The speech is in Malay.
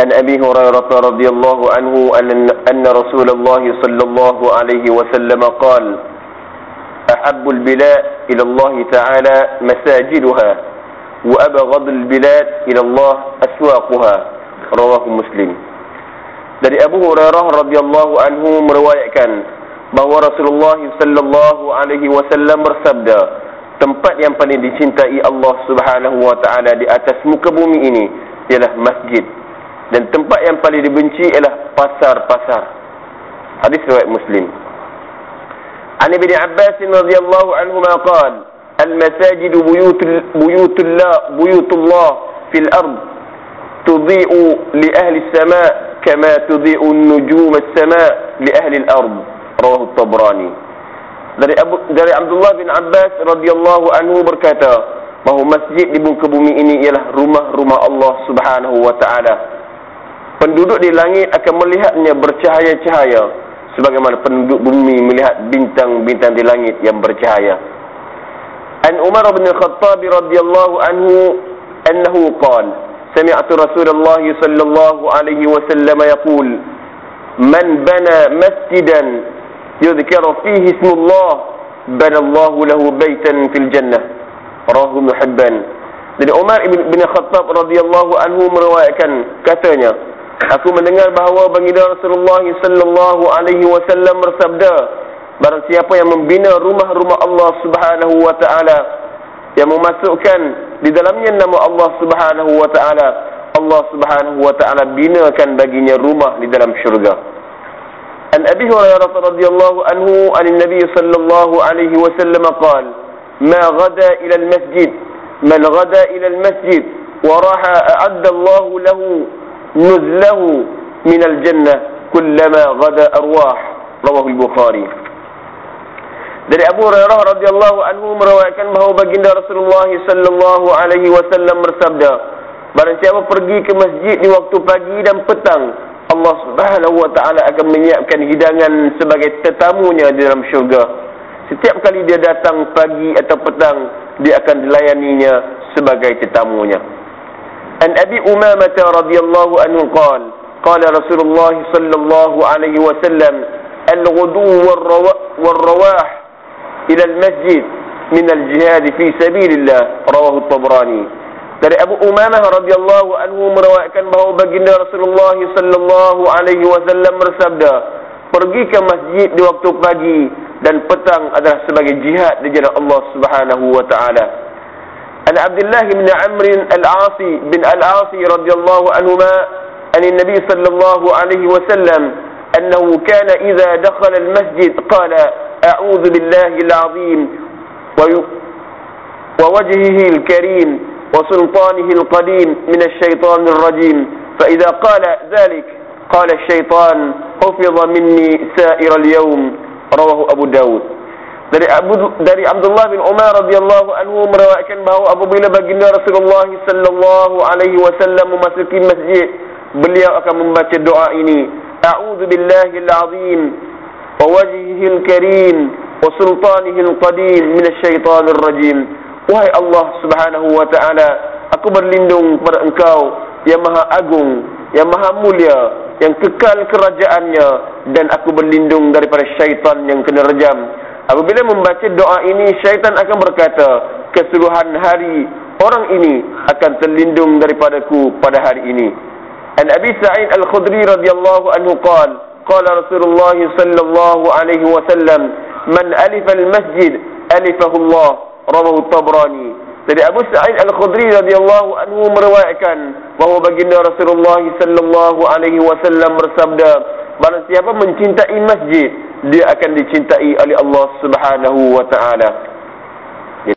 عن أبي هريرة رضي الله عنه أن, رسول الله صلى الله عليه وسلم قال أحب البلاد إلى الله تعالى مساجدها وأبغض البلاد إلى الله أسواقها. رواه مسلم. Dari Abu Hurairah radhiyallahu anhu meriwayatkan bahawa Rasulullah sallallahu alaihi wasallam bersabda tempat yang paling dicintai Allah Subhanahu wa taala di atas muka bumi ini ialah masjid dan tempat yang paling dibenci ialah pasar-pasar hadis riwayat Muslim An Ibn Abbas radhiyallahu anhu ma qala المساجد بيوت بيوت الله بيوت الله في الأرض تضيء لأهل السماء كما تضيء النجوم السماء لأهل الأرض رواه الطبراني dari Abu, dari Abdullah bin Abbas radhiyallahu anhu berkata bahawa masjid di muka bumi ini ialah rumah-rumah Allah Subhanahu wa taala. Penduduk di langit akan melihatnya bercahaya-cahaya sebagaimana penduduk bumi melihat bintang-bintang di langit yang bercahaya. An Umar bin Khattab radhiyallahu anhu annahu qala سمعت رسول الله صلى الله عليه وسلم يقول من بنى مسجدا يذكر فيه اسم الله بنى الله fil jannah في الجنة Dari Umar bin Khattab radhiyallahu anhu meriwayatkan katanya Aku mendengar bahawa baginda Rasulullah sallallahu alaihi wasallam bersabda barang siapa yang membina rumah-rumah Allah Subhanahu wa taala yang memasukkan di dalamnya nama Allah Subhanahu wa taala Allah Subhanahu wa taala binakan baginya rumah di dalam syurga. عن أبي هريرة رضي الله عنه عن النبي صلى الله عليه وسلم قال ما غدا إلى المسجد من غدا إلى المسجد وراح أعد الله له نزله من الجنة كلما غدا أرواح رواه البخاري dari Abu Hurairah radhiyallahu anhu meriwayatkan bahawa baginda Rasulullah sallallahu alaihi wasallam bersabda Barang siapa pergi ke masjid di waktu pagi dan petang Allah Subhanahu wa taala akan menyiapkan hidangan sebagai tetamunya di dalam syurga. Setiap kali dia datang pagi atau petang, dia akan dilayaninya sebagai tetamunya. An Abi Umamah radhiyallahu anhu qala, qala Rasulullah sallallahu alaihi wasallam, al-ghudu wal-rawah إلى المسجد من الجهاد في سبيل الله رواه الطبراني dari Abu Umamah radhiyallahu anhu meriwayatkan bahawa baginda Rasulullah sallallahu alaihi wasallam bersabda pergi ke masjid di waktu pagi dan petang adalah sebagai jihad di jalan Allah Subhanahu wa taala An Abdullah bin Amr al-Asi bin al-Asi radhiyallahu anhuma an Nabi sallallahu alaihi wasallam annahu kana idza dakhala al-masjid qala أعوذ بالله العظيم ووجهه الكريم وسلطانه القديم من الشيطان الرجيم فإذا قال ذلك قال الشيطان حفظ مني سائر اليوم رواه أبو داود dari Abu dari Abdullah bin Umar radhiyallahu anhu meriwayatkan bahawa apabila baginda Rasulullah sallallahu alaihi wasallam memasuki masjid beliau akan membaca doa ini a'udzu billahil azim ووجهه الكريم وسلطانه القديم من الشيطان الرجيم Wahai Allah subhanahu wa ta'ala Aku berlindung kepada engkau Yang maha agung Yang maha mulia Yang kekal kerajaannya Dan aku berlindung daripada syaitan yang kena rejam. Apabila membaca doa ini Syaitan akan berkata Keseluruhan hari Orang ini akan terlindung daripadaku pada hari ini. An Abi Sa'id Al-Khudri radhiyallahu anhu qala qala Rasulullah sallallahu alaihi wasallam man alifa al-masjid alifahu Allah rawahu tabrani jadi Abu Sa'id Al-Khudri radhiyallahu anhu meriwayatkan bahawa baginda Rasulullah sallallahu alaihi wasallam bersabda, barang siapa mencintai masjid, dia akan dicintai oleh Allah Subhanahu wa taala.